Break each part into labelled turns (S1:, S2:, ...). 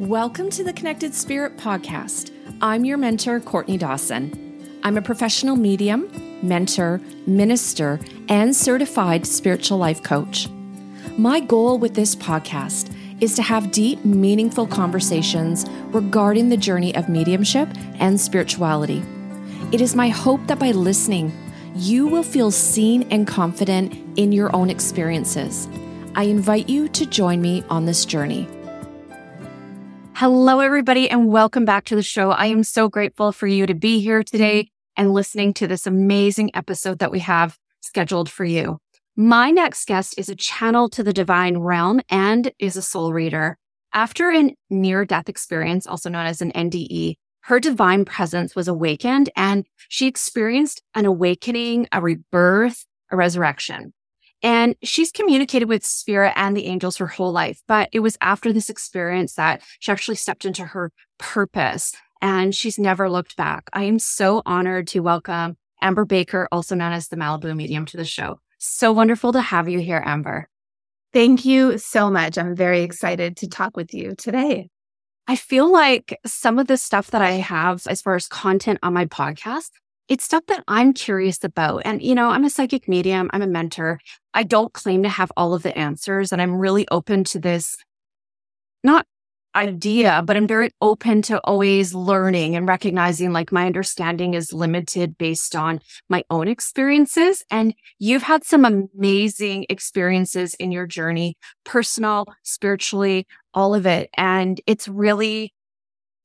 S1: Welcome to the Connected Spirit Podcast. I'm your mentor, Courtney Dawson. I'm a professional medium, mentor, minister, and certified spiritual life coach. My goal with this podcast is to have deep, meaningful conversations regarding the journey of mediumship and spirituality. It is my hope that by listening, you will feel seen and confident in your own experiences. I invite you to join me on this journey.
S2: Hello, everybody, and welcome back to the show. I am so grateful for you to be here today and listening to this amazing episode that we have scheduled for you. My next guest is a channel to the divine realm and is a soul reader. After a near death experience, also known as an NDE, her divine presence was awakened and she experienced an awakening, a rebirth, a resurrection. And she's communicated with spirit and the angels her whole life. But it was after this experience that she actually stepped into her purpose and she's never looked back. I am so honored to welcome Amber Baker, also known as the Malibu Medium, to the show. So wonderful to have you here, Amber.
S3: Thank you so much. I'm very excited to talk with you today.
S2: I feel like some of the stuff that I have as far as content on my podcast it's stuff that I'm curious about. And, you know, I'm a psychic medium, I'm a mentor. I don't claim to have all of the answers, and I'm really open to this, not idea, but I'm very open to always learning and recognizing like my understanding is limited based on my own experiences. And you've had some amazing experiences in your journey, personal, spiritually, all of it. And it's really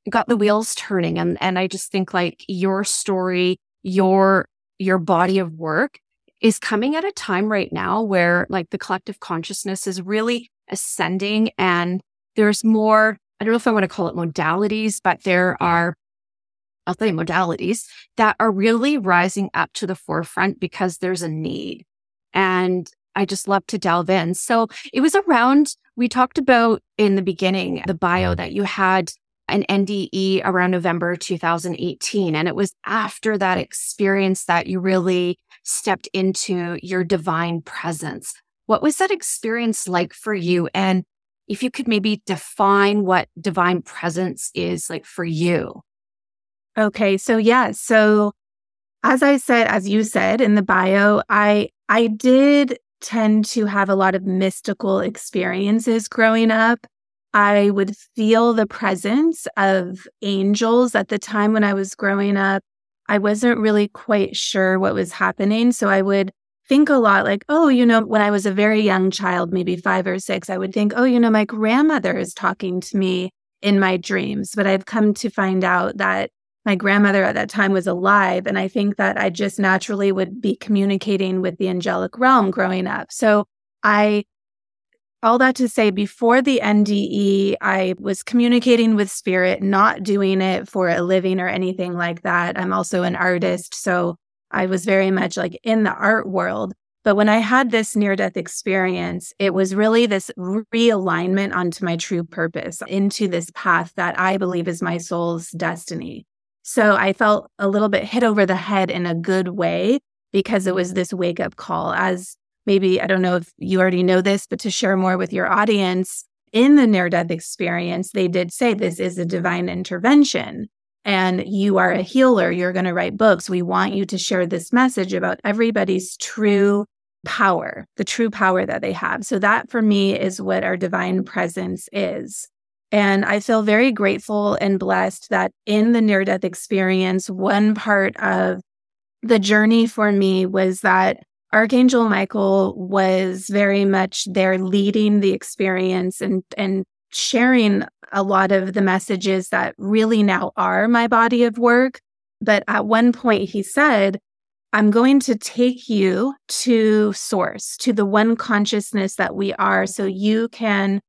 S2: got the wheels turning. And, and I just think like your story your your body of work is coming at a time right now where like the collective consciousness is really ascending and there's more I don't know if I want to call it modalities, but there are I'll say modalities that are really rising up to the forefront because there's a need. And I just love to delve in. So it was around, we talked about in the beginning, the bio mm-hmm. that you had an NDE around November 2018. And it was after that experience that you really stepped into your divine presence. What was that experience like for you? And if you could maybe define what divine presence is like for you.
S3: Okay. So, yeah. So, as I said, as you said in the bio, I, I did tend to have a lot of mystical experiences growing up. I would feel the presence of angels at the time when I was growing up. I wasn't really quite sure what was happening. So I would think a lot like, oh, you know, when I was a very young child, maybe five or six, I would think, oh, you know, my grandmother is talking to me in my dreams. But I've come to find out that my grandmother at that time was alive. And I think that I just naturally would be communicating with the angelic realm growing up. So I all that to say, before the NDE, I was communicating with spirit, not doing it for a living or anything like that. I'm also an artist. So I was very much like in the art world. But when I had this near death experience, it was really this realignment onto my true purpose, into this path that I believe is my soul's destiny. So I felt a little bit hit over the head in a good way because it was this wake up call. As maybe, I don't know if you already know this, but to share more with your audience, in the near death experience, they did say this is a divine intervention and you are a healer. You're going to write books. We want you to share this message about everybody's true power, the true power that they have. So, that for me is what our divine presence is. And I feel very grateful and blessed that in the near death experience, one part of the journey for me was that Archangel Michael was very much there leading the experience and and sharing a lot of the messages that really now are my body of work. But at one point he said, I'm going to take you to source, to the one consciousness that we are, so you can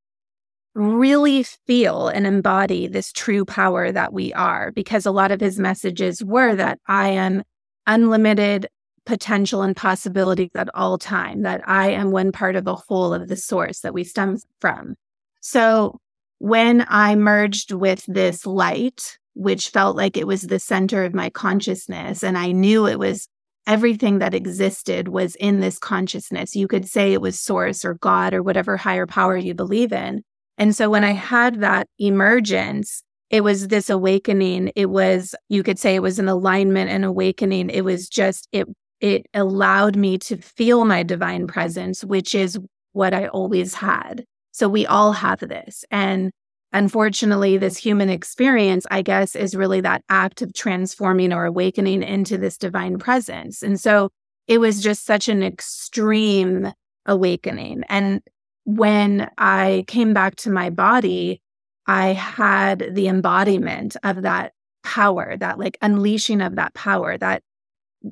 S3: really feel and embody this true power that we are. Because a lot of his messages were that I am unlimited, potential and possibilities at all time, that I am one part of the whole of the source that we stem from. So when I merged with this light, which felt like it was the center of my consciousness, and I knew it was everything that existed was in this consciousness. You could say it was source or God or whatever higher power you believe in. And so when I had that emergence, it was this awakening. It was, you could say it was an alignment and awakening. It was just, it, it allowed me to feel my divine presence, which is what I always had. So we all have this. And unfortunately, this human experience, I guess, is really that act of transforming or awakening into this divine presence. And so it was just such an extreme awakening. And when I came back to my body, I had the embodiment of that power, that like unleashing of that power. That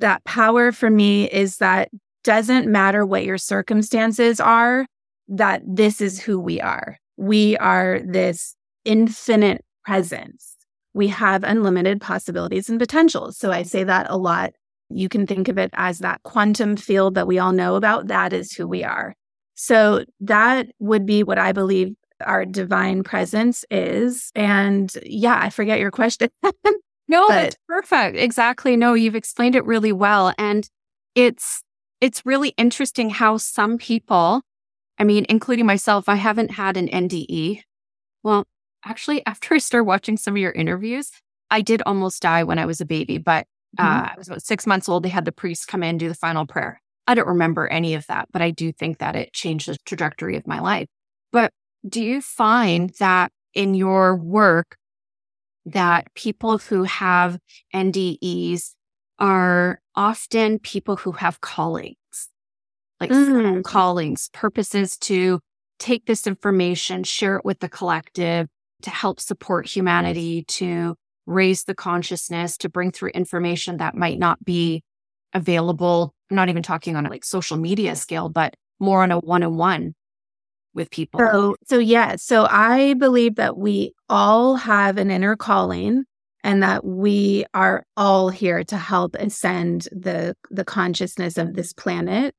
S3: that power for me is that doesn't matter what your circumstances are, that this is who we are. We are this infinite presence. We have unlimited possibilities and potentials. So I say that a lot. You can think of it as that quantum field that we all know about. That is who we are. So that would be what I believe our divine presence is. And yeah, I forget your question.
S2: no, but, that's perfect. Exactly. No, you've explained it really well. And it's it's really interesting how some people, I mean, including myself, I haven't had an NDE. Well, actually, after I started watching some of your interviews, I did almost die when I was a baby, but mm-hmm. uh, I was about six months old. They had the priest come in do the final prayer. I don't remember any of that, but I do think that it changed the trajectory of my life. But do you find that in your work that people who have NDEs are often people who have callings, like mm. callings, purposes to take this information, share it with the collective, to help support humanity, to raise the consciousness, to bring through information that might not be available. I'm not even talking on a like social media scale, but more on a one on one with people.
S3: So, so yeah. So I believe that we all have an inner calling and that we are all here to help ascend the the consciousness of this planet.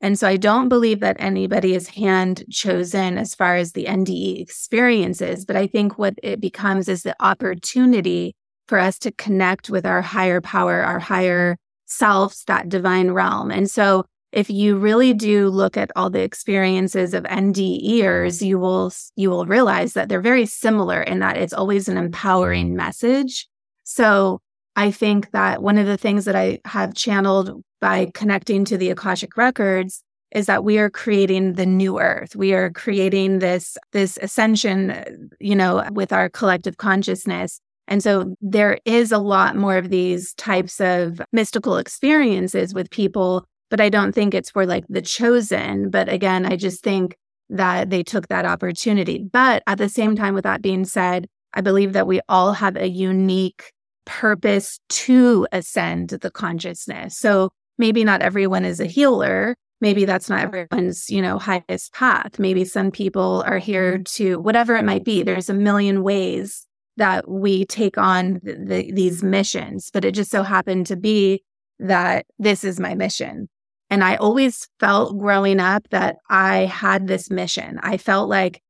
S3: And so I don't believe that anybody is hand chosen as far as the NDE experiences, but I think what it becomes is the opportunity for us to connect with our higher power, our higher selves, that divine realm. And so if you really do look at all the experiences of NDEers, you will you will realize that they're very similar in that it's always an empowering mm-hmm. message. So I think that one of the things that I have channeled by connecting to the Akashic records is that we are creating the new earth. We are creating this this ascension, you know, with our collective consciousness and so there is a lot more of these types of mystical experiences with people, but I don't think it's for like the chosen. But again, I just think that they took that opportunity. But at the same time, with that being said, I believe that we all have a unique purpose to ascend the consciousness. So maybe not everyone is a healer. Maybe that's not everyone's, you know, highest path. Maybe some people are here mm-hmm. to whatever it might be. There's a million ways that we take on the, the, these missions, but it just so happened to be that this is my mission. And I always felt growing up that I had this mission. I felt like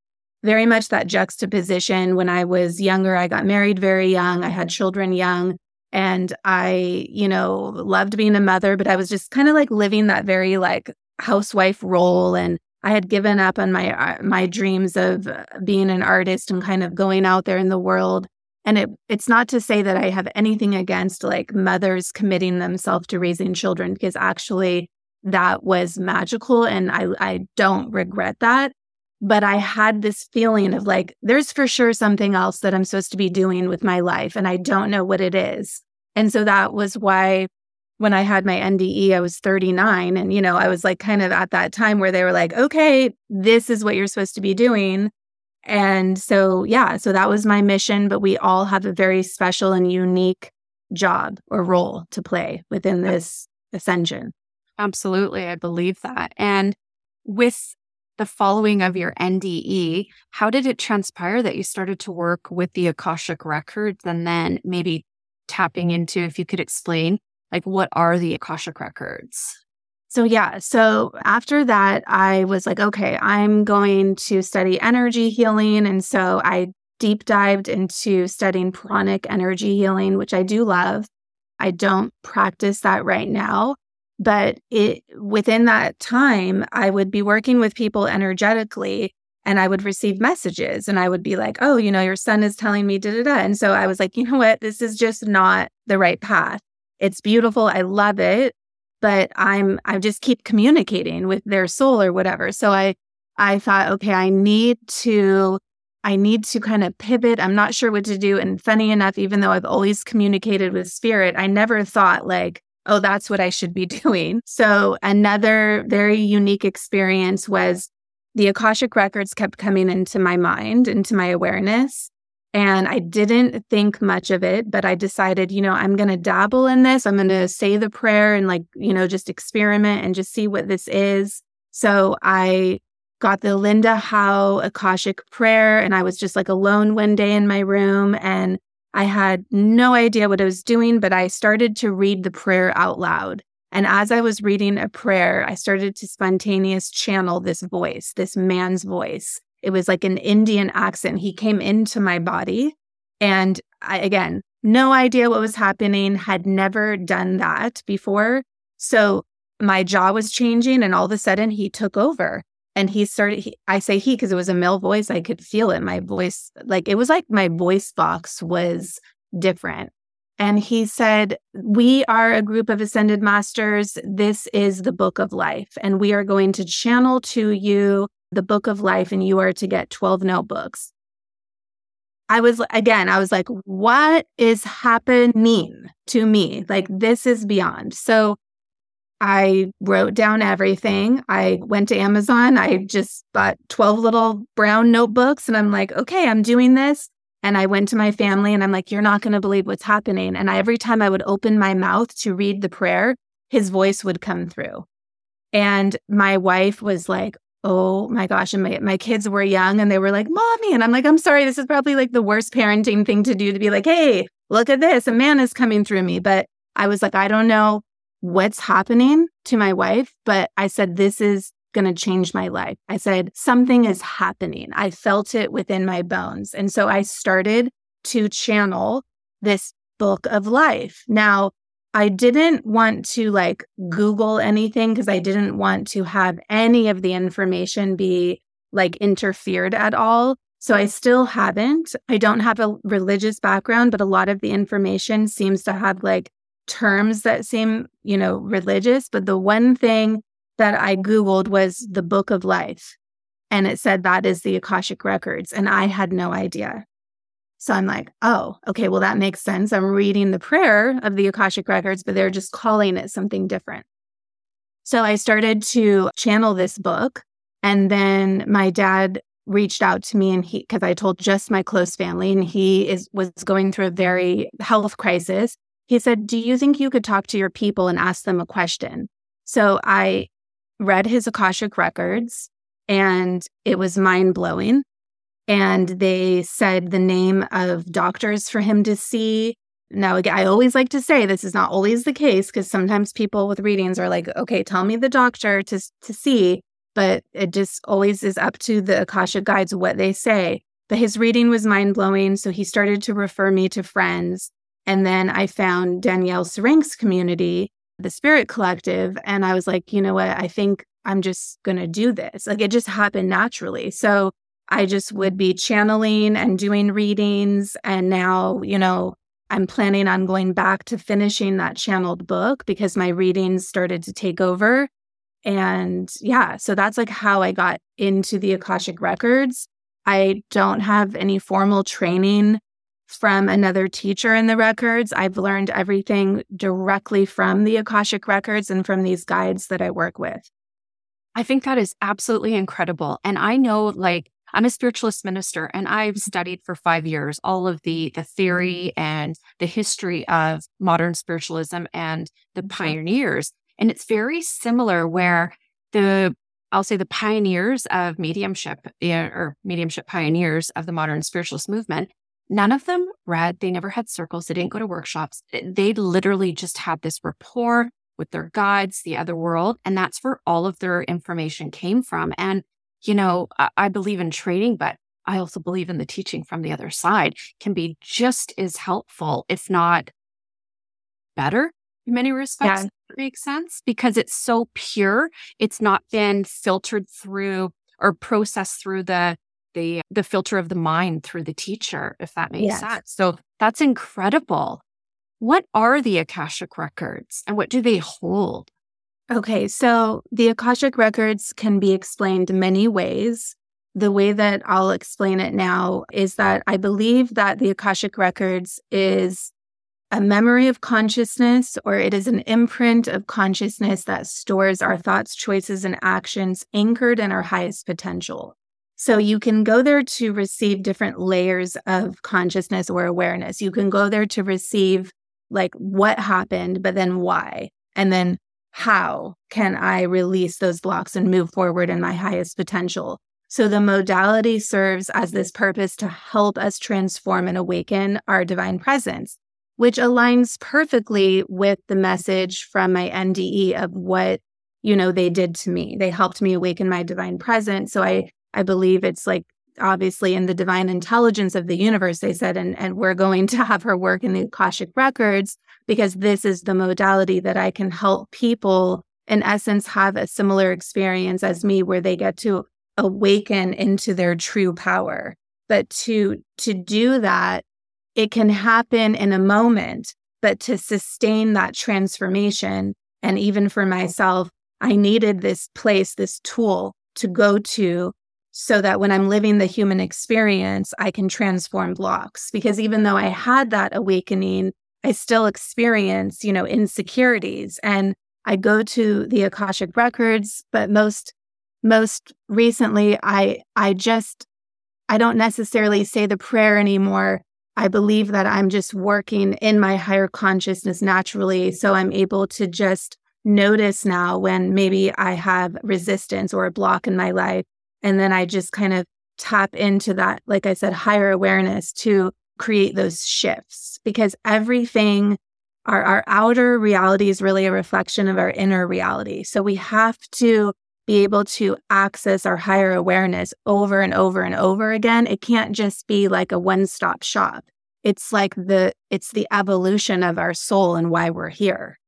S3: very much that juxtaposition when I was younger. I got married very young, I had children young, and I, you know, loved being a mother, but I was just kind of like living that very like housewife role and I had given up on my uh, my dreams of uh, being an artist and kind of going out there in the world. And it it's not to say that I have anything against like mothers committing themselves to raising children because actually that was magical and I I don't regret that. But I had this feeling of like there's for sure something else that I'm supposed to be doing with my life and I don't know what it is. And so that was why when I had my NDE, I was 39. And, you know, I was like kind of at that time where they were like, okay, this is what you're supposed to be doing. And so, yeah, so that was my mission. But we all have a very special and unique job or role to play within this ascension.
S2: Absolutely. I believe that. And with the following of your NDE, how did it transpire that you started to work with the Akashic records and then maybe tapping into, if you could explain like, what are the Akashic records?
S3: So, yeah. So, after that, I was like, okay, I'm going to study energy healing. And so I deep dived into studying pranic energy healing, which I do love. I don't practice that right now, but it within that time, I would be working with people energetically and I would receive messages and I would be like, oh, you know, your son is telling me da da da. And so I was like, you know what? This is just not the right path. It's beautiful. I love it. But I'm, I just keep communicating with their soul or whatever. So I, I thought, okay, I need to, I need to kind of pivot. I'm not sure what to do. And funny enough, even though I've always communicated with spirit, I never thought like, oh, that's what I should be doing. So another very unique experience was the Akashic records kept coming into my mind, into my awareness. And I didn't think much of it, but I decided, you know, I'm going to dabble in this. I'm going to say the prayer and, like, you know, just experiment and just see what this is. So I got the Linda Howe Akashic prayer, and I was just like alone one day in my room. And I had no idea what I was doing, but I started to read the prayer out loud. And as I was reading a prayer, I started to spontaneous channel this voice, this man's voice. It was like an Indian accent. He came into my body. And I, again, no idea what was happening, had never done that before. So my jaw was changing, and all of a sudden he took over. And he started, he, I say he because it was a male voice. I could feel it. My voice, like it was like my voice box was different. And he said, We are a group of ascended masters. This is the book of life. And we are going to channel to you the book of life, and you are to get 12 notebooks. I was, again, I was like, What is happening to me? Like, this is beyond. So I wrote down everything. I went to Amazon. I just bought 12 little brown notebooks, and I'm like, Okay, I'm doing this. And I went to my family and I'm like, you're not going to believe what's happening. And I, every time I would open my mouth to read the prayer, his voice would come through. And my wife was like, oh my gosh. And my, my kids were young and they were like, mommy. And I'm like, I'm sorry. This is probably like the worst parenting thing to do to be like, hey, look at this. A man is coming through me. But I was like, I don't know what's happening to my wife. But I said, this is going to change my life. I said, something is happening. I felt it within my bones. And so I started to channel this book of life. Now, I didn't want to like Google anything because I didn't want to have any of the information be like interfered at all. So I still haven't. I don't have a religious background, but a lot of the information seems to have like terms that seem, you know, religious. But the one thing that I Googled was the Book of Life. And it said that is the Akashic Records. And I had no idea. So I'm like, oh, okay, well, that makes sense. I'm reading the prayer of the Akashic Records, but they're just calling it something different. So I started to channel this book. And then my dad reached out to me and he because I told just my close family and he is was going through a very health crisis. He said, "Do you think you could talk to your people and ask them a question?" So I read his Akashic records and it was mind blowing. And they said the name of doctors for him to see. Now, I always like to say this is not always the case because sometimes people with readings are like, okay, tell me the doctor to, to see. But it just always is up to the Akashic guides what they say. But his reading was mind blowing. So he started to refer me to friends. And then I found Danielle Serank's community the Spirit Collective. And I was like, you know what? I think I'm just going to do this. Like it just happened naturally. So I just would be channeling and doing readings. And now, you know, I'm planning on going back to finishing that channeled book because my readings started to take over. And yeah, so that's like how I got into the Akashic Records. I don't have any formal training from another teacher in the records. I've learned everything directly from the Akashic records and from these guides that I work with.
S2: I think that is absolutely incredible. And I know like I'm a spiritualist minister and I've studied for 5 years all of the the theory and the history of modern spiritualism and the mm-hmm. pioneers and it's very similar where the I'll say the pioneers of mediumship or mediumship pioneers of the modern spiritualist movement None of them read. They never had circles. They didn't go to workshops. Eh, they literally just had this rapport with their guides, the other world. And that's where all of their information came from. And, you know, I, believe in training, but I also believe in the teaching from the other side can be just as helpful, if not better in many respects. Yeah. Makes sense because it's so pure. It's not been filtered through or processed through the the the filter of the mind through the teacher, if that makes yes. sense. So that's incredible. What are the Akashic records and what do they hold?
S3: Okay, so the Akashic records can be explained many ways. The way that I'll explain it now is that I believe that the Akashic records is a memory of consciousness or it is an imprint of consciousness that stores our thoughts, choices, and actions anchored in our highest potential. So you can go there to receive different layers of consciousness or awareness. You can go there to receive like what happened, but then why? And then how can I release those blocks and move forward in my highest potential? So the modality serves as this purpose to help us transform and awaken our divine presence, which aligns perfectly with the message from my NDE of what, you know, they did to me. They helped me awaken my divine presence. So I I believe it's like obviously in the divine intelligence of the universe, they said, and, and we're going to have her work in the Akashic records because this is the modality that I can help people, in essence, have a similar experience as me, where they get to awaken into their true power. But to to do that, it can happen in a moment, but to sustain that transformation, and even for myself, I needed this place, this tool to go to so that when I'm living the human experience, I can transform blocks. Because even though I had that awakening, I still experience, you know, insecurities. And I go to the Akashic records, but most most recently I I just I don't necessarily say the prayer anymore. I believe that I'm just working in my higher consciousness naturally. So I'm able to just notice now when maybe I have resistance or a block in my life and then I just kind of tap into that, like I said, higher awareness to create those shifts because everything, our, our outer reality is really a reflection of our inner reality. So we have to be able to access our higher awareness over and over and over again. It can't just be like a one stop shop. It's like the, it's the evolution of our soul and why we're here.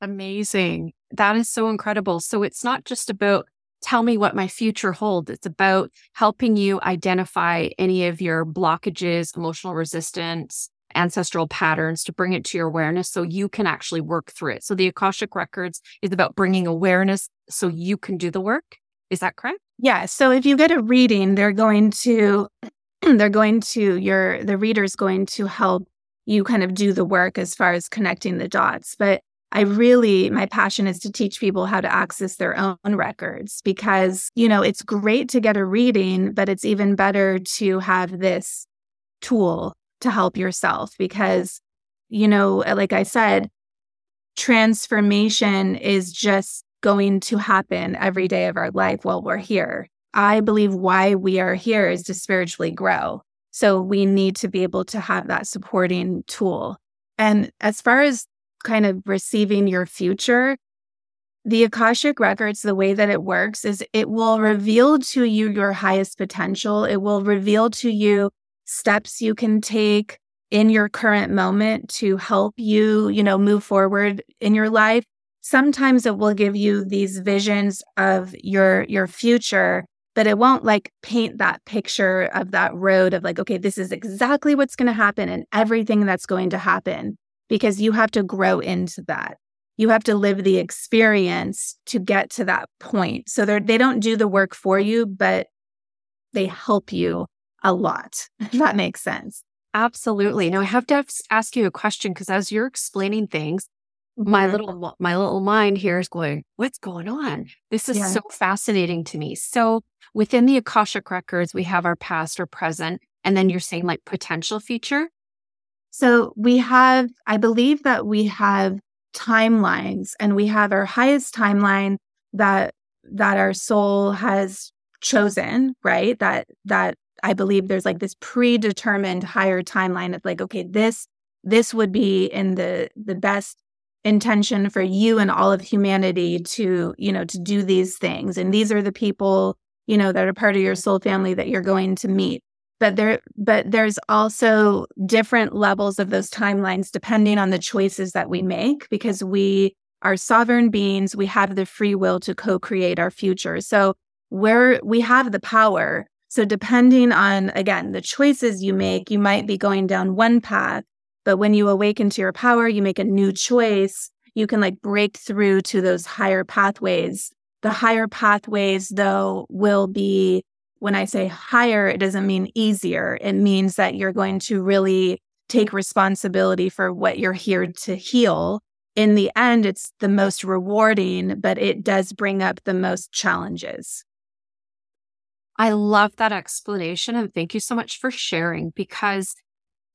S2: Amazing. That is so incredible. So it's not just about tell me what my future holds. It's about helping you identify any of your blockages, emotional resistance, ancestral patterns to bring it to your awareness so you can actually work through it. So the Akashic Records is about bringing awareness so you can do the work. Is that correct?
S3: Yeah. So if you get a reading, they're going to, they're going to, your, the reader's going to help you kind of do the work as far as connecting the dots. But I really, my passion is to teach people how to access their own records because, you know, it's great to get a reading, but it's even better to have this tool to help yourself because, you know, uh, like I said, transformation is just going to happen every day of our life while we're here. I believe why we are here is to spiritually grow. So we need to be able to have that supporting tool. And as far as kind of receiving your future, the Akashic Records, the way that it works is it will reveal to you your highest potential. It will reveal to you steps you can take in your current moment to help you, you know, move forward in your life. Sometimes it will give you these visions of your your future, but it won't like paint that picture of that road of like, okay, this is exactly what's going to happen and everything that's going to happen because you have to grow into that. You have to live the experience to get to that point. So they don't do the work for you, but they help you a lot. That makes sense.
S2: Absolutely. Now I have to ask you a question because as you're explaining things, my mm-hmm. little my little mind here is going, what's going on? This is yeah. so fascinating to me. So within the Akashic records, we have our past or present, and then you're saying like potential future.
S3: So we have, I believe that we have timelines and we have our highest timeline that that our soul has chosen, right? That that I believe there's like this predetermined higher timeline of like, okay, this this would be in the the best intention for you and all of humanity to, you know, to do these things. And these are the people, you know, that are part of your soul family that you're going to meet but there but there's also different levels of those timelines depending on the choices that we make because we are sovereign beings we have the free will to co-create our future so where we have the power. So depending on, again, the choices you make, you might be going down one path, but when you awaken to your power, you make a new choice. You can like break through to those higher pathways. The higher pathways, though, will be when I say higher, it doesn't mean easier. It means that you're going to really take responsibility for what you're here to heal. In the end, it's the most rewarding, but it does bring up the most challenges.
S2: I love that explanation. And thank you so much for sharing because,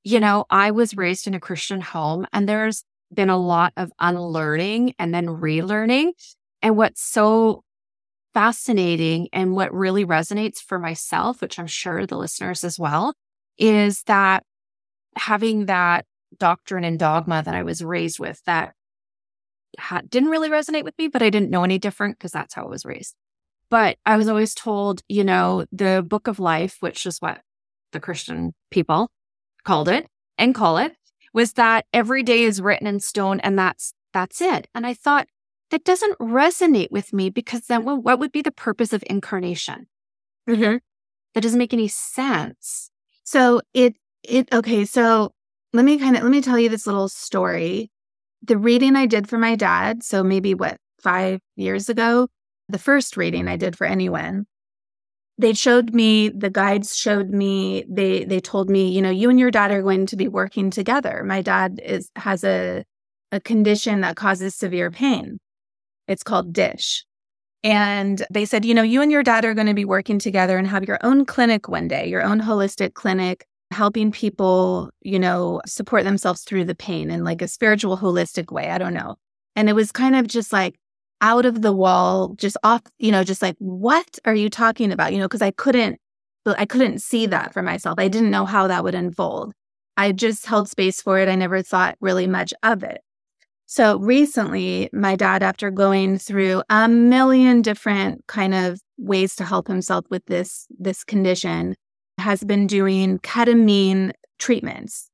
S2: you know, I was raised in a Christian home and there's been a lot of unlearning and then relearning. And what's so fascinating and what really resonates for myself, which I'm sure the listeners as well, is that having that doctrine and dogma that I was raised with that didn't really resonate with me, but I didn't know any different because that's how I was raised. But I was always told, you know, the book of life, which is what the Christian people called it and call it, was that every day is written in stone and that's that's it. And I thought, that doesn't resonate with me because then well, what would be the purpose of incarnation? Mm-hmm. That doesn't make any sense.
S3: So it it okay. So let me kind of let me tell you this little story. The reading I did for my dad, so maybe what five years ago, the first reading I did for anyone, they showed me the guides showed me they they told me you know you and your dad are going to be working together my dad is has a a condition that causes severe pain it's called Dish. And they said, you know, you and your dad are going to be working together and have your own clinic one day, your own holistic clinic, helping people, you know, support themselves through the pain in like a spiritual, holistic way. I don't know. And it was kind of just like out of the wall, just off, you know, just like, what are you talking about? You know, because I couldn't, I couldn't see that for myself. I didn't know how that would unfold. I just held space for it. I never thought really much of it. So recently, my dad, after going through a million different kind of ways to help himself with this, this condition, has been doing ketamine treatments.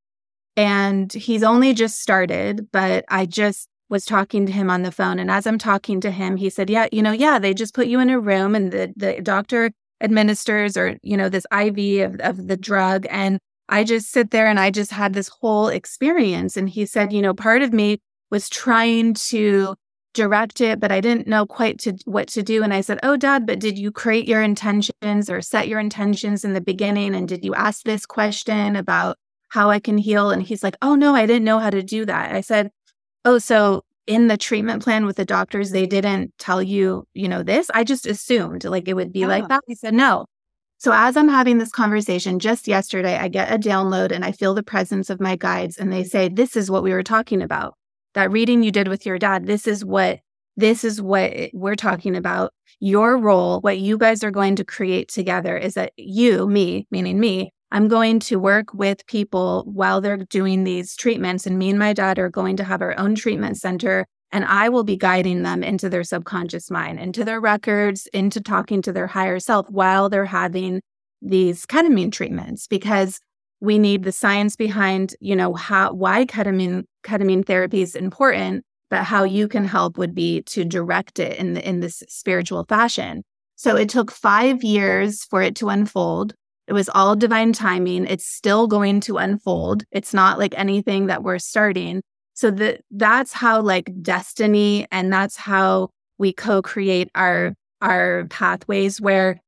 S3: And he's only just started, but I just was talking to him on the phone. And as I'm talking to him, he said, Yeah, you know, yeah, they just put you in a room and the, the doctor administers or, you know, this IV of, of the drug. And I just sit there and I just had this whole experience. And he said, You know, part of me was trying to direct it, but I didn't know quite to what to do. And I said, Oh, dad, but did you create your intentions or set your intentions in the beginning? And did you ask this question about how I can heal? And he's like, Oh, no, I didn't know how to do that. I said, Oh, so in the treatment plan with the doctors, they didn't tell you, you know, this. I just assumed like it would be like ah. that. He said, No. So as I'm having this conversation just yesterday, I get a download and I feel the presence of my guides and they say, This is what we were talking about that reading you did with your dad, this is what this is what we're talking about. Your role, what you guys are going to create together is that you, me, meaning me, I'm going to work with people while they're doing these treatments. And me and my dad are going to have our own treatment center. And I will be guiding them into their subconscious mind, into their records, into talking to their higher self while they're having these ketamine treatments. Because we need the science behind, you know, how why ketamine ketamine therapy is important, but how you can help would be to direct it in the, in this spiritual fashion. So it took 5 years for it to unfold. It was all divine timing. It's still going to unfold. It's not like anything that we're starting. So that that's how like destiny and that's how we co-create our our pathways where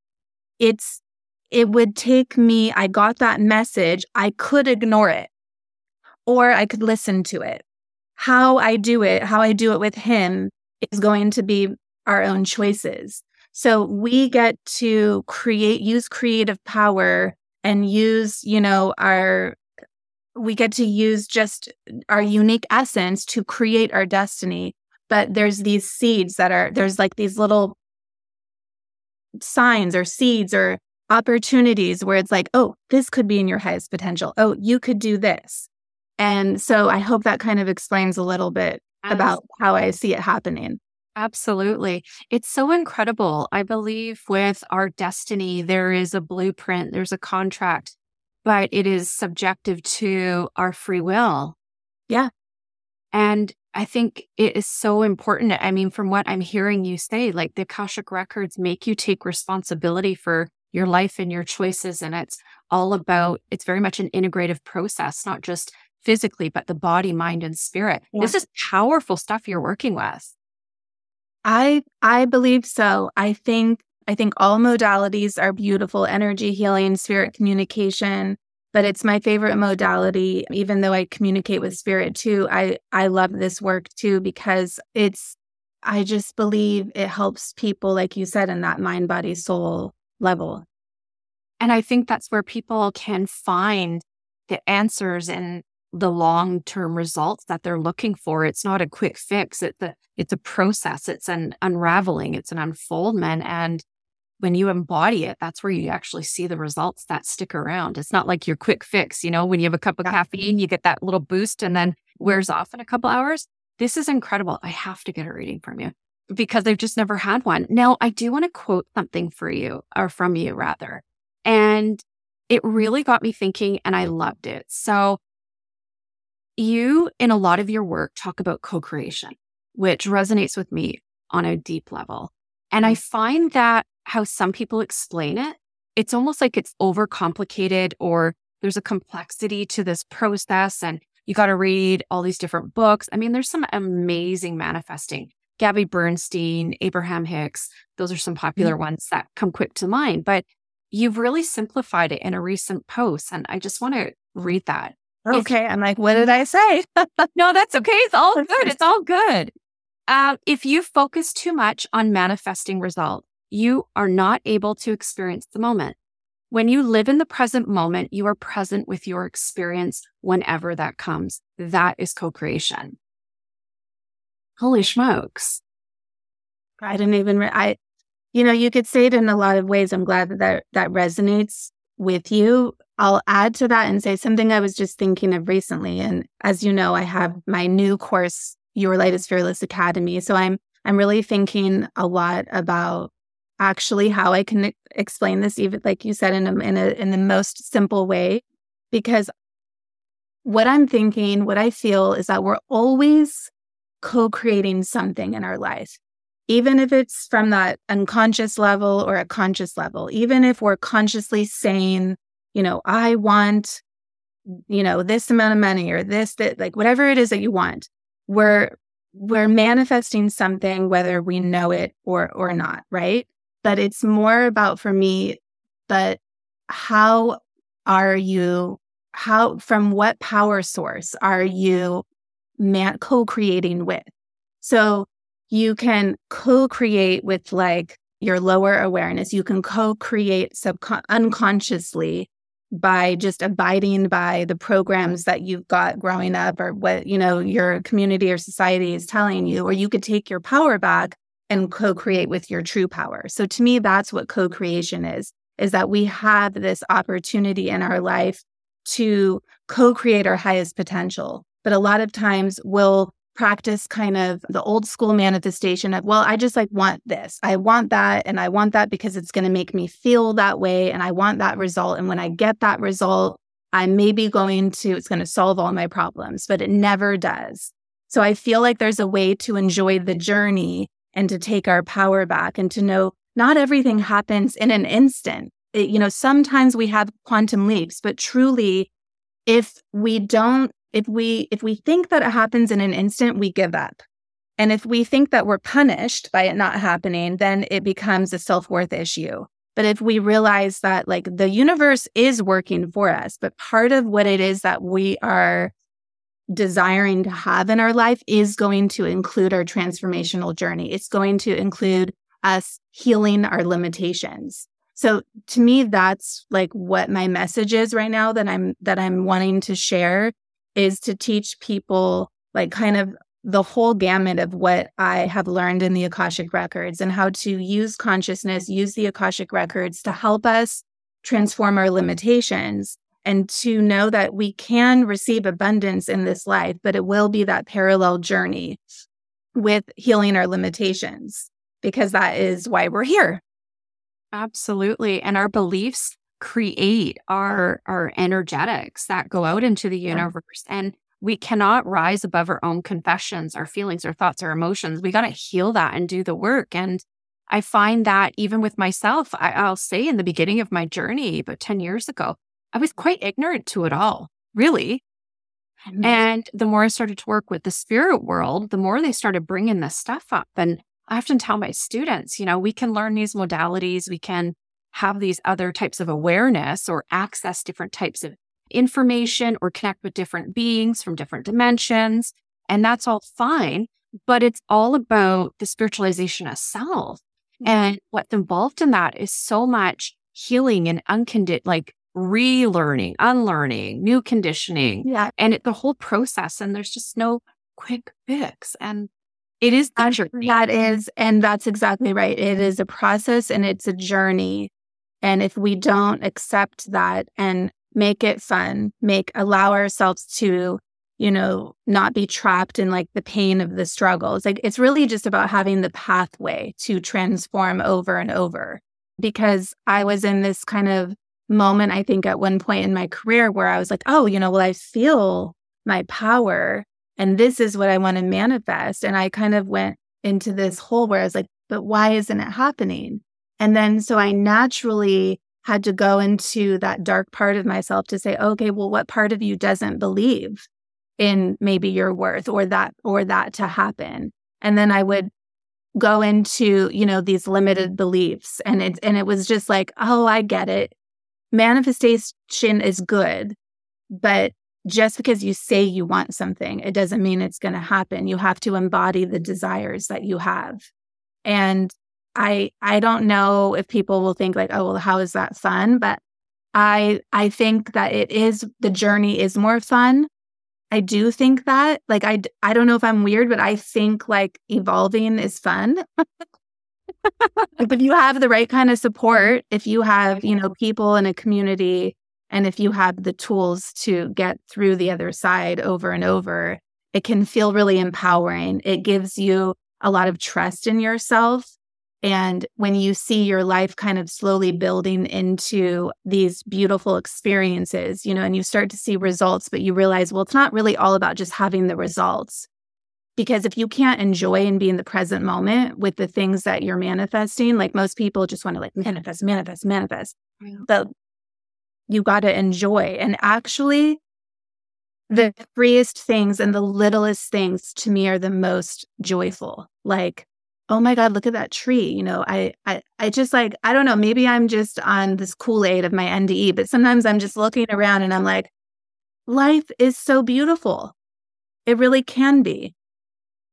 S3: it's it would take me, I got that message, I could ignore it or I could listen to it. How I do it, how I do it with him is going to be our own choices. So we get to create, use creative power and use, you know, our, we get to use just our unique essence to create our destiny. But there's these seeds that are, there's like these little signs or seeds or opportunities where it's like, oh, this could be in your highest potential. Oh, you could do this. And so I hope that kind of explains a little bit about how I see it happening.
S2: Absolutely. It's so incredible. I believe with our destiny, there is a blueprint, there's a contract, but it is subjective to our free will.
S3: Yeah.
S2: And I think it is so important. I mean, from what I'm hearing you say, like the Akashic records make you take responsibility for your life and your choices. And it's all about, it's very much an integrative process, not just physically, but the body, mind, and spirit. Yeah. This is powerful stuff you're working with.
S3: I I believe so. I think I think all modalities are beautiful energy healing, spirit communication, but it's my favorite modality even though I communicate with spirit too. I I love this work too because it's I just believe it helps people like you said in that mind body soul level.
S2: And I think that's where people can find the answers and the long term results that they're looking for. It's not a quick fix. It's a, it's a process. It's an unraveling. It's an unfoldment. And when you embody it, that's where you actually see the results that stick around. It's not like your quick fix. You know, when you have a cup of yeah. caffeine, you get that little boost and then wears off in a couple hours. This is incredible. I have to get a reading from you because I've just never had one. Now, I do want to quote something for you or from you rather. And it really got me thinking and I loved it. So you, in a lot of your work, talk about co creation, which resonates with me on a deep level. And I find that how some people explain it, it's almost like it's overcomplicated or there's a complexity to this process and you got to read all these different books. I mean, there's some amazing manifesting. Gabby Bernstein, Abraham Hicks, those are some popular mm-hmm. ones that come quick to mind, but you've really simplified it in a recent post. And I just want to read that.
S3: Okay. I'm like, what did I say?
S2: no, that's okay. It's all good. It's all good. Uh, if you focus too much on manifesting results, you are not able to experience the moment. When you live in the present moment, you are present with your experience whenever that comes. That is co creation. Holy smokes.
S3: I didn't even, re- I, you know, you could say it in a lot of ways. I'm glad that that, that resonates with you. I'll add to that and say something I was just thinking of recently. And as you know, I have my new course, Your Light is Fearless Academy. So I'm I'm really thinking a lot about actually how I can explain this, even like you said, in a, in a in the most simple way, because what I'm thinking, what I feel is that we're always co-creating something in our life even if it's from that unconscious level or a conscious level, even if we're consciously saying, you know, I want, you know, this amount of money or this, that, like whatever it is that you want, we're, we're manifesting something, whether we know it or, or not. Right. But it's more about for me, but how are you, how, from what power source are you man, co-creating with? So you can co-create with like your lower awareness. You can co-create subcon- unconsciously by just abiding by the programs that you've got growing up or what you know your community or society is telling you or you could take your power back and co-create with your true power. So to me that's what co-creation is is that we have this opportunity in our life to co-create our highest potential. But a lot of times we'll practice kind of the old school manifestation of, well, I just like want this. I want that. And I want that because it's going to make me feel that way. And I want that result. And when I get that result, I may be going to, it's going to solve all my problems, but it never does. So I feel like there's a way to enjoy the journey and to take our power back and to know not everything happens in an instant. It, you know, sometimes we have quantum leaps, but truly, if we don't if we if we think that it happens in an instant we give up. And if we think that we're punished by it not happening then it becomes a self-worth issue. But if we realize that like the universe is working for us but part of what it is that we are desiring to have in our life is going to include our transformational journey. It's going to include us healing our limitations. So to me that's like what my message is right now that i'm that i'm wanting to share is to teach people like kind of the whole gamut of what I have learned in the Akashic Records and how to use consciousness, use the Akashic Records to help us transform our limitations and to know that we can receive abundance in this life, but it will be that parallel journey with healing our limitations because that is why we're here.
S2: Absolutely. And our beliefs create our our energetics that go out into the universe and we cannot rise above our own confessions, our feelings, our thoughts, our emotions. We got to heal that and do the work. And I find that even with myself, I, will say in the beginning of my journey, about 10 years ago, I was quite ignorant to it all, really. Mm-hmm. And the more I started to work with the spirit world, the more they started bringing this stuff up. And I often tell my students, you know, we can learn these modalities, we can have these other types of awareness or access different types of information or connect with different beings from different dimensions. And that's all fine. But it's all about the spiritualization of self. Mm-hmm. And what's involved in that is so much healing and unconditioned, like relearning, unlearning, new conditioning.
S3: Yeah.
S2: And it, the whole process. And there's just no quick fix. And it is
S3: the journey. That is, and that's exactly right. It is a process and it's a journey. And if we don't accept that and make it fun, make allow ourselves to, you know, not be trapped in like the pain of the struggle. It's like it's really just about having the pathway to transform over and over. Because I was in this kind of moment, I think, at one point in my career where I was like, oh, you know, well, I feel my power and this is what I want to manifest. And I kind of went into this hole where I was like, but why isn't it happening? And then so I naturally had to go into that dark part of myself to say, okay, well, what part of you doesn't believe in maybe your worth or that or that to happen? And then I would go into, you know, these limited beliefs. And it and it was just like, oh, I get it. Manifestation is good, but just because you say you want something, it doesn't mean it's going to happen. You have to embody the desires that you have. And I I don't know if people will think like, oh well, how is that fun? But I I think that it is the journey is more fun. I do think that like I I don't know if I'm weird, but I think like evolving is fun. like if you have the right kind of support, if you have, you know, people in a community and if you have the tools to get through the other side over and over, it can feel really empowering. It gives you a lot of trust in yourself and when you see your life kind of slowly building into these beautiful experiences, you know, and you start to see results, but you realize, well, it's not really all about just having the results. Because if you can't enjoy and be in the present moment with the things that you're manifesting, like most people just want to like manifest, manifest, manifest. But you got to enjoy. And actually, the freest things and the littlest things to me are the most joyful. Like oh my god look at that tree you know I, I i just like i don't know maybe i'm just on this kool-aid of my nde but sometimes i'm just looking around and i'm like life is so beautiful. It really can be.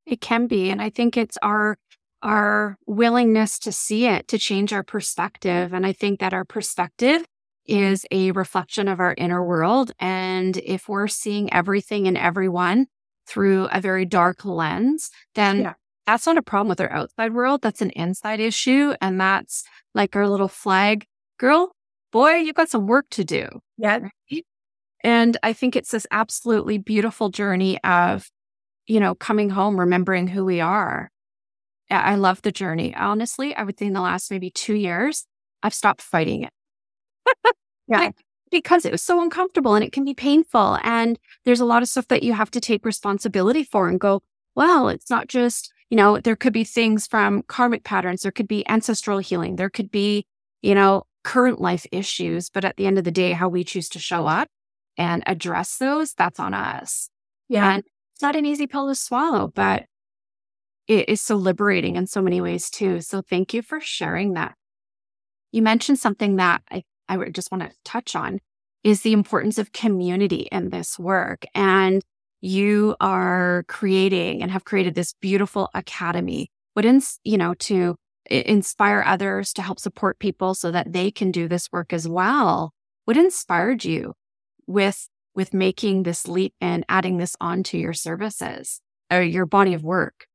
S2: It can be and i think it's our our willingness to see it to change our perspective and i think that our perspective is a reflection of our inner world and if we're seeing everything and everyone through a very dark lens then yeah that's not a problem with our outside world. That's an inside issue. And that's like our little flag girl, boy, you've got some work to do.
S3: Yeah.
S2: And I think it's this absolutely beautiful journey of, you know, coming home, remembering who we are. I love the journey. Honestly, I would say in the last maybe two years, I've stopped fighting it. yeah. Like, because it was so uncomfortable and it can be painful. And there's a lot of stuff that you have to take responsibility for and go, well, it's not just you know, there could be things from karmic patterns, there could be ancestral healing, there could be, you know, current life issues. But at the end of the day, how we choose to show up and address those, that's on us.
S3: Yeah.
S2: And it's not an easy pill to swallow, but it is so liberating in so many ways too. So thank you for sharing that. You mentioned something that I, I just want to touch on is the importance of community in this work. And you are creating and have created this beautiful academy would ins- you know to inspire others to help support people so that they can do this work as well what inspired you with with making this leap and adding this onto your services or your body of work?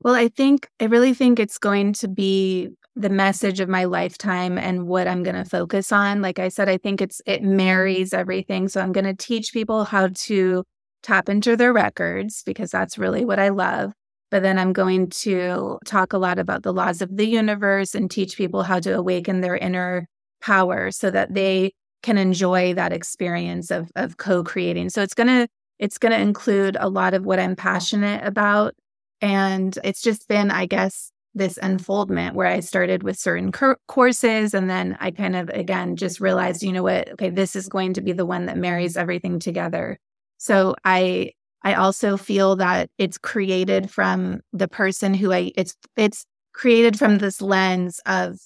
S3: Well i think i really think it's going to be the message of my lifetime and what i'm going to focus on. Like i said i think it's it marries everything. So i'm going to teach people how to tap into their records because that's really what I love. But then I'm going to talk a lot about the laws of the universe and teach people how to awaken their inner power so that they can enjoy that experience of, of co creating. So it's to it's to include a lot of what I'm passionate about. And it's just been, I guess, this unfoldment where I started with certain cur- courses and then I kind of again just realized, you know what, okay, this is going to be the one that marries everything together. So I I also feel that it's created from the person who I it's it's created from this lens of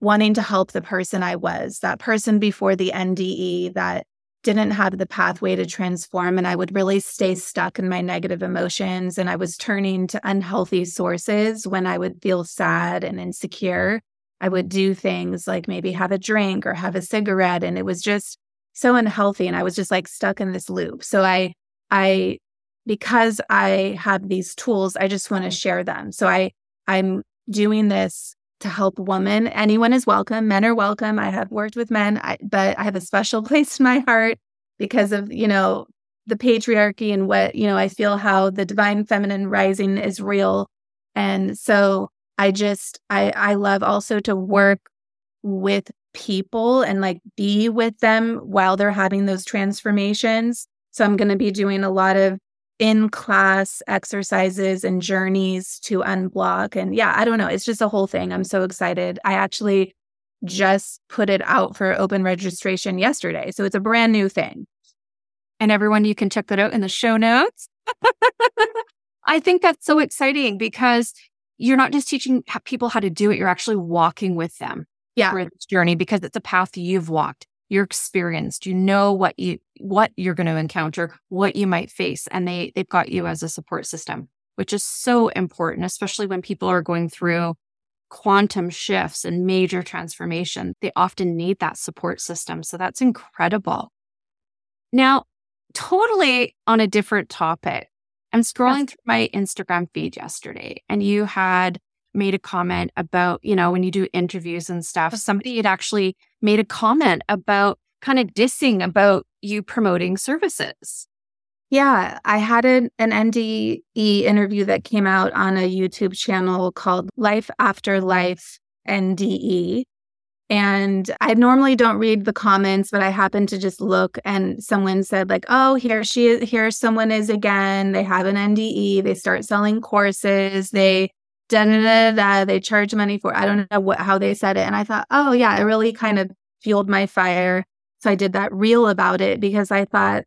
S3: wanting to help the person I was, that person before the NDE that didn't have the pathway to transform and I would really stay stuck in my negative emotions and I was turning to unhealthy sources when I would feel sad and insecure. I would do things like maybe have a drink or have a cigarette and it was just so unhealthy and I was just like stuck in this loop. So I I because I have these tools, I just want to mm-hmm. share them. So I I'm doing this to help women. Anyone is welcome. Men are welcome. I have worked with men, I, but I have a special place in my heart because of, you know, the patriarchy and what, you know, I feel how the divine feminine rising is real. And so I just, I, I love also to work with people and like be with them while they're having those transformations. So I'm going to be doing a lot of in class exercises and journeys to unblock. And yeah, I don't know. It's just a whole thing. I'm so excited. I actually just put it out for open registration yesterday. So it's a brand new thing.
S2: And everyone, you can check that out in the show notes. I think that's so exciting because you're not just teaching people how to do it, you're actually walking with them
S3: yeah.
S2: through this journey because it's a path you've walked you're experienced you know what you what you're going to encounter what you might face and they they've got you as a support system which is so important especially when people are going through quantum shifts and major transformation they often need that support system. So that's incredible. Now totally on a different topic i'm scrolling through my instagram feed yesterday and you had made a comment about, you know, when you do interviews and stuff, somebody had actually made a comment about kind of dissing about you promoting services.
S3: Yeah, I had an, an NDE interview that came out on a YouTube channel called Life After Life NDE. And I normally don't read the comments, but I happened to just look and someone said, like, oh, here she is, here someone is again. They have an NDE, they start selling courses, they da da da. They charge money for. I don't know what how they said it, and I thought, oh yeah, it really kind of fueled my fire. So I did that reel about it because I thought,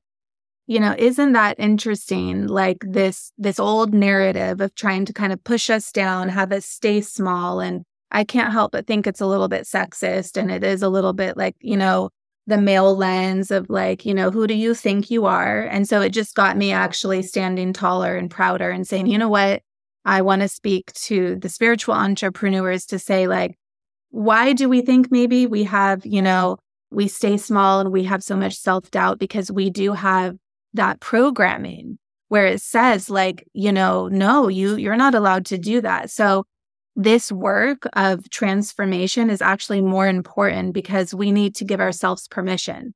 S3: you know, isn't that interesting? Like this this old narrative of trying to kind of push us down, have us stay small, and I can't help but think it's a little bit sexist, and it is a little bit like you know the male lens of like, you know, who do you think you are? And so it just got me actually standing taller and prouder and saying, you know what? I want to speak to the spiritual entrepreneurs to say, like, why do we think maybe we have, you know, we stay small and we have so much self doubt because we do have that programming where it says like you know no you you're not allowed to do that. So this work of transformation is actually more important because we need to give ourselves permission.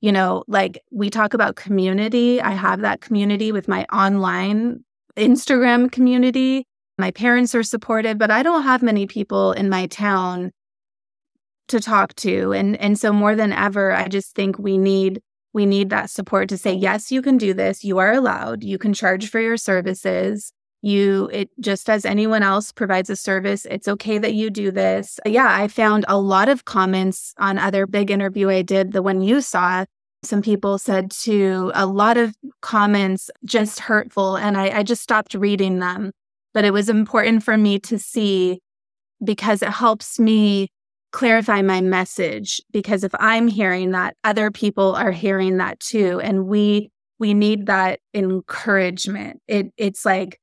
S3: You know like we talk about community. I have that community with my online Instagram community. My parents are supportive, but I don't have many people in my town to talk to. And and so more than ever, I just think we need we need that support to say, yes, you can do this. You are allowed. You can charge for your services. You it just as anyone else provides a service, it's okay that you do this. Yeah, I found a lot of comments on other big interview I did, the one you saw, some people said to a lot of comments just hurtful, and I, I just stopped reading them. But it was important for me to see because it helps me clarify my message. Because if I'm hearing that, other people are hearing that too. And we we need that encouragement. It it's like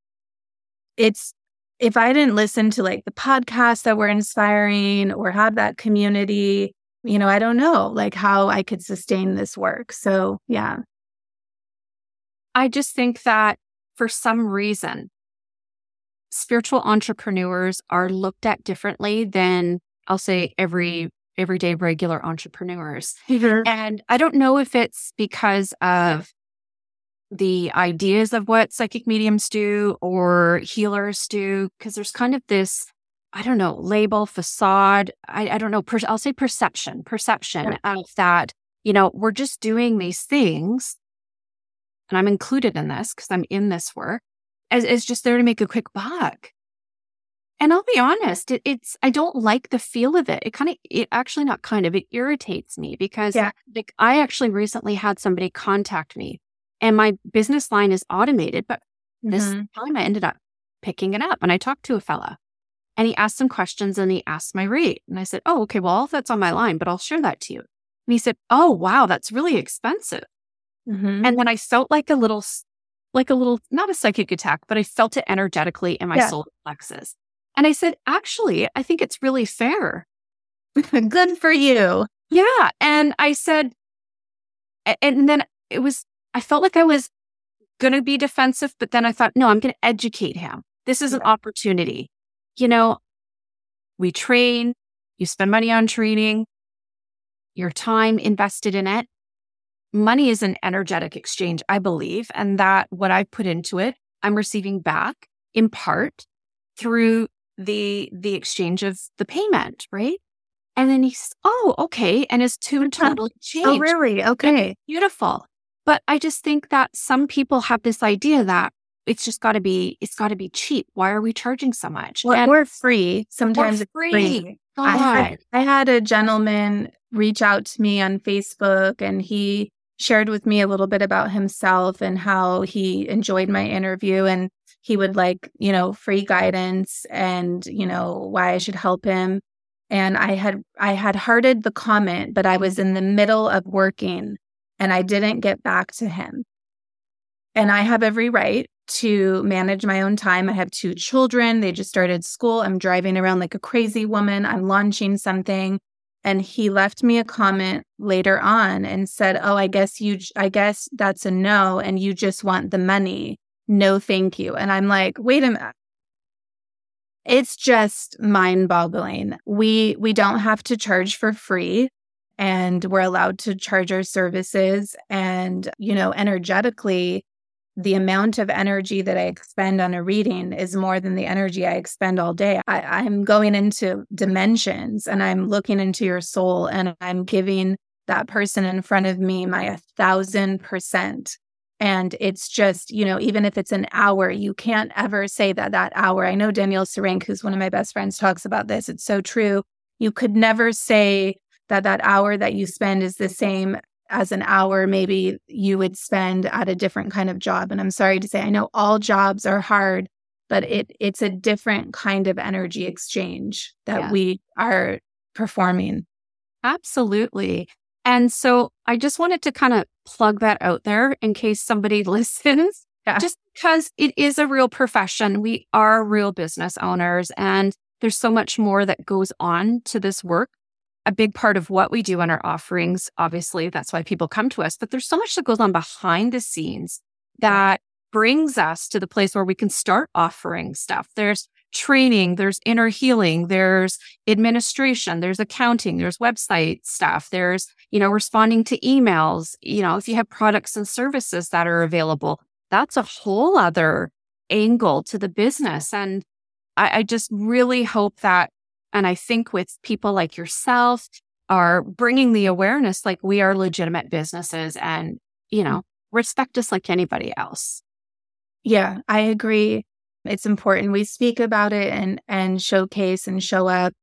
S3: it's if I didn't listen to like the podcasts that were inspiring or have that community, you know, I don't know like how I could sustain this work. So, yeah.
S2: I just think that for some reason, spiritual entrepreneurs are looked at differently than I'll say every everyday regular entrepreneurs. And I don't know if it's because of the ideas of what psychic mediums do or healers do, because there's kind of this I don't know, label, facade. I, I don't know. Per, I'll say perception, perception yeah. of that. You know, we're just doing these things and I'm included in this because I'm in this work, as, as just there to make a quick buck. And I'll be honest, it, it's I don't like the feel of it. It kind of it actually not kind of it irritates me because yeah. like I actually recently had somebody contact me and my business line is automated, but mm-hmm. this time I ended up picking it up and I talked to a fella and he asked some questions and he asked my rate. And I said, Oh, okay, well, all that's on my line, but I'll share that to you. And he said, Oh, wow, that's really expensive. Mm-hmm. And then I felt like a little, like a little, not a psychic attack, but I felt it energetically in my yeah. solar plexus. And I said, actually, I think it's really fair.
S3: Good for you.
S2: Yeah. And I said, and then it was, I felt like I was going to be defensive, but then I thought, no, I'm going to educate him. This is an opportunity. You know, we train, you spend money on training, your time invested in it money is an energetic exchange, I believe, and that what I put into it, I'm receiving back in part through the the exchange of the payment, right? And then he's, oh, okay. And his tune oh, totally changed.
S3: Oh, really? Okay.
S2: beautiful. But I just think that some people have this idea that it's just got to be, it's got to be cheap. Why are we charging so much?
S3: Well, we're free. Sometimes it's free. free. I had, I had a gentleman reach out to me on Facebook and he shared with me a little bit about himself and how he enjoyed my interview and he would like, you know, free guidance and, you know, why I should help him. And I had I had hearted the comment, but I was in the middle of working and I didn't get back to him. And I have every right to manage my own time. I have two children. They just started school. I'm driving around like a crazy woman. I'm launching something. And he left me a comment later on and said, Oh, I guess you, I guess that's a no. And you just want the money. No, thank you. And I'm like, wait a minute. It's just mind boggling. We, we don't have to charge for free and we're allowed to charge our services. And, you know, energetically, the amount of energy that I expend on a reading is more than the energy I expend all day. I, am going into dimensions and I'm looking into your soul and I'm giving that person in front of me my a thousand percent. And it's just, you know, even if it's an hour, you can't ever say that that hour. I know Danielle Serenk, who's one of my best friends, talks about this. It's so true. You could never say that that hour that you spend is the same as an hour maybe you would spend at a different kind of job and i'm sorry to say i know all jobs are hard but it it's a different kind of energy exchange that yeah. we are performing
S2: absolutely and so i just wanted to kind of plug that out there in case somebody listens yeah. just because it is a real profession we are real business owners and there's so much more that goes on to this work a big part of what we do in our offerings. Obviously, that's why people come to us, but there's so much that goes on behind the scenes that brings us to the place where we can start offering stuff. There's training, there's inner healing, there's administration, there's accounting, there's website stuff, there's, you know, responding to emails. You know, if you have products and services that are available, that's a whole other angle to the business. And I, I just really hope that and I think with people like yourself are bringing the awareness like we are legitimate businesses and, you know, respect us like anybody else.
S3: Yeah, I agree. It's important we speak about it and and showcase and show up,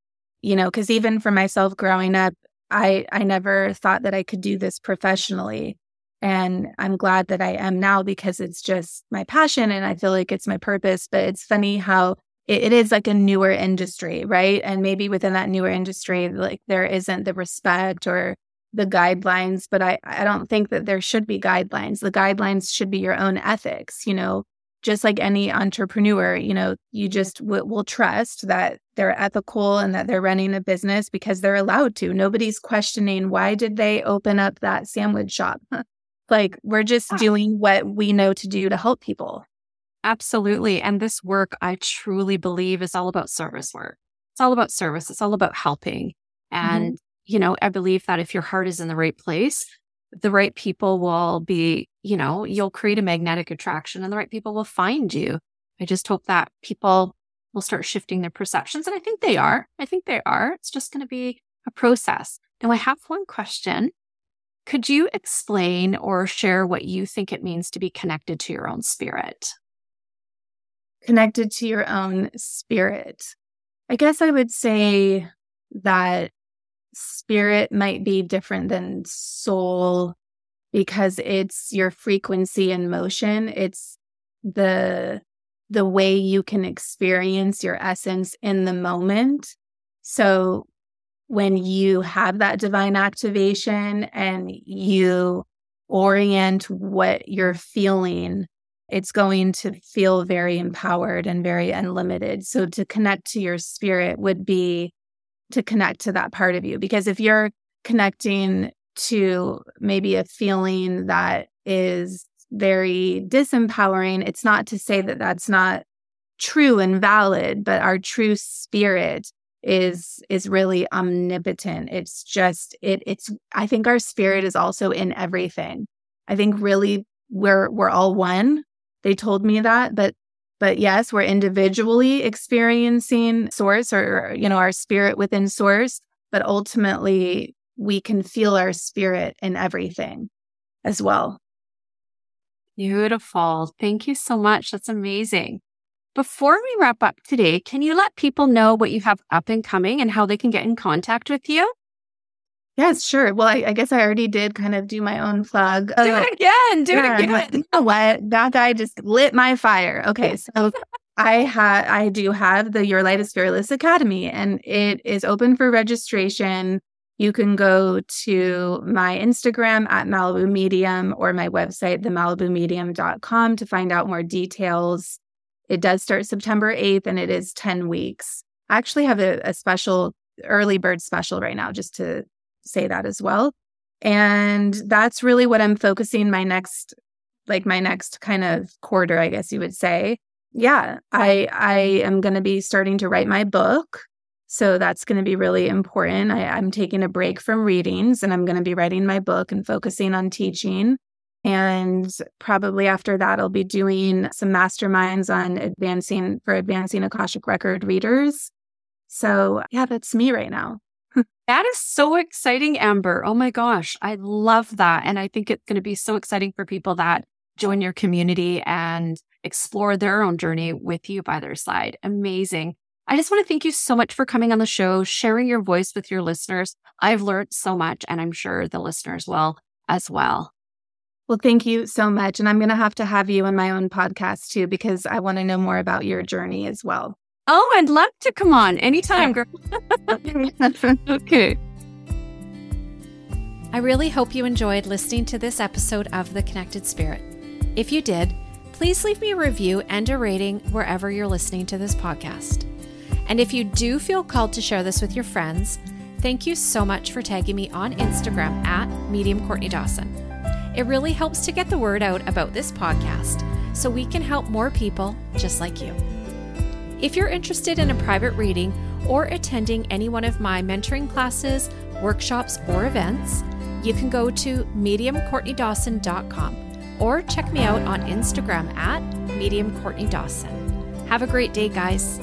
S3: you know, cuz even for myself growing up, I I never thought that I could do this professionally. And I'm glad that I am now because it's just my passion and I feel like it's my purpose. But it's funny how it, it is like a newer industry, right? And maybe within that newer industry, like there isn't the respect or the guidelines, but I, I don't think that there should be guidelines. The guidelines should be your own ethics, you know, just like any entrepreneur, you know, you just w- will trust that they're ethical and that they're running a business because they're allowed to. Nobody's questioning why did they open up that sandwich shop? like we're just ah. doing what we know to do to help people.
S2: Absolutely. And this work, I truly believe, is all about service work. It's all about service. It's all about helping. Mm-hmm. And, mm-hmm. you know, I believe that if your heart is in the right place, the right people will be, you know, you'll create a magnetic attraction and the right people will find you. I just hope that people will start shifting their perceptions. And I think they are. I think they are. It's just going to be a process. Now, I have one question. Could you explain or share what you think it means to be connected to your own spirit?
S3: Connected to your own spirit. I guess I would say that spirit might be different than soul because it's your frequency and motion. It's the the way you can experience your essence in the moment. So when you have that divine activation and you orient what you're feeling, it's going to feel very empowered and very unlimited. So to connect to your spirit would be to connect to that part of you. Because if you're connecting to maybe a feeling that is very disempowering, it's not to say that that's not true and valid, but our true spirit is is really omnipotent it's just it it's i think our spirit is also in everything i think really we're we're all one they told me that but but yes we're individually experiencing source or you know our spirit within source but ultimately we can feel our spirit in everything as well.
S2: Beautiful. Thank you so much. That's amazing. Before we wrap up today, can you let people know what you have up and coming and how they can get in contact with you?
S3: Yes, sure. Well, I, I guess I already did kind of do my own plug.
S2: Do uh, it again. Do yeah, it again.
S3: You know what? That guy just lit my fire. Okay, so I had I do have the Your Light is Fearless Academy, and it is open for registration. You can go to my Instagram at Malibu Medium or my website, themalibumedium.com, to find out more details. It does start September 8th and it is 10 weeks. I actually have a, a special early bird special right now, just to say that as well. And that's really what I'm focusing my next, like my next kind of quarter, I guess you would say. Yeah, I I am going to be starting to write my book. So that's going to be really important. I, I'm taking a break from readings and I'm going to be writing my book and focusing on teaching. And probably after that, I'll be doing some masterminds on advancing for advancing Akashic Record readers. So, yeah, that's me right now.
S2: That is so exciting, Amber. Oh my gosh. I love that. And I think it's going to be so exciting for people that join your community and explore their own journey with you by their side. Amazing. I just want to thank you so much for coming on the show, sharing your voice with your listeners. I've learned so much, and I'm sure the listeners will as well.
S3: Well, thank you so much. And I'm going to have to have you on my own podcast too, because I want to know more about your journey as well.
S2: Oh, I'd love to come on anytime, girl. okay.
S1: I really hope you enjoyed listening to this episode of The Connected Spirit. If you did, please leave me a review and a rating wherever you're listening to this podcast. And if you do feel called to share this with your friends, thank you so much for tagging me on Instagram at Medium Courtney Dawson. It really helps to get the word out about this podcast so we can help more people just like you. If you're interested in a private reading or attending any one of my mentoring classes, workshops, or events, you can go to mediumcourtneydawson.com or check me out on Instagram at mediumcourtneydawson. Have a great day, guys.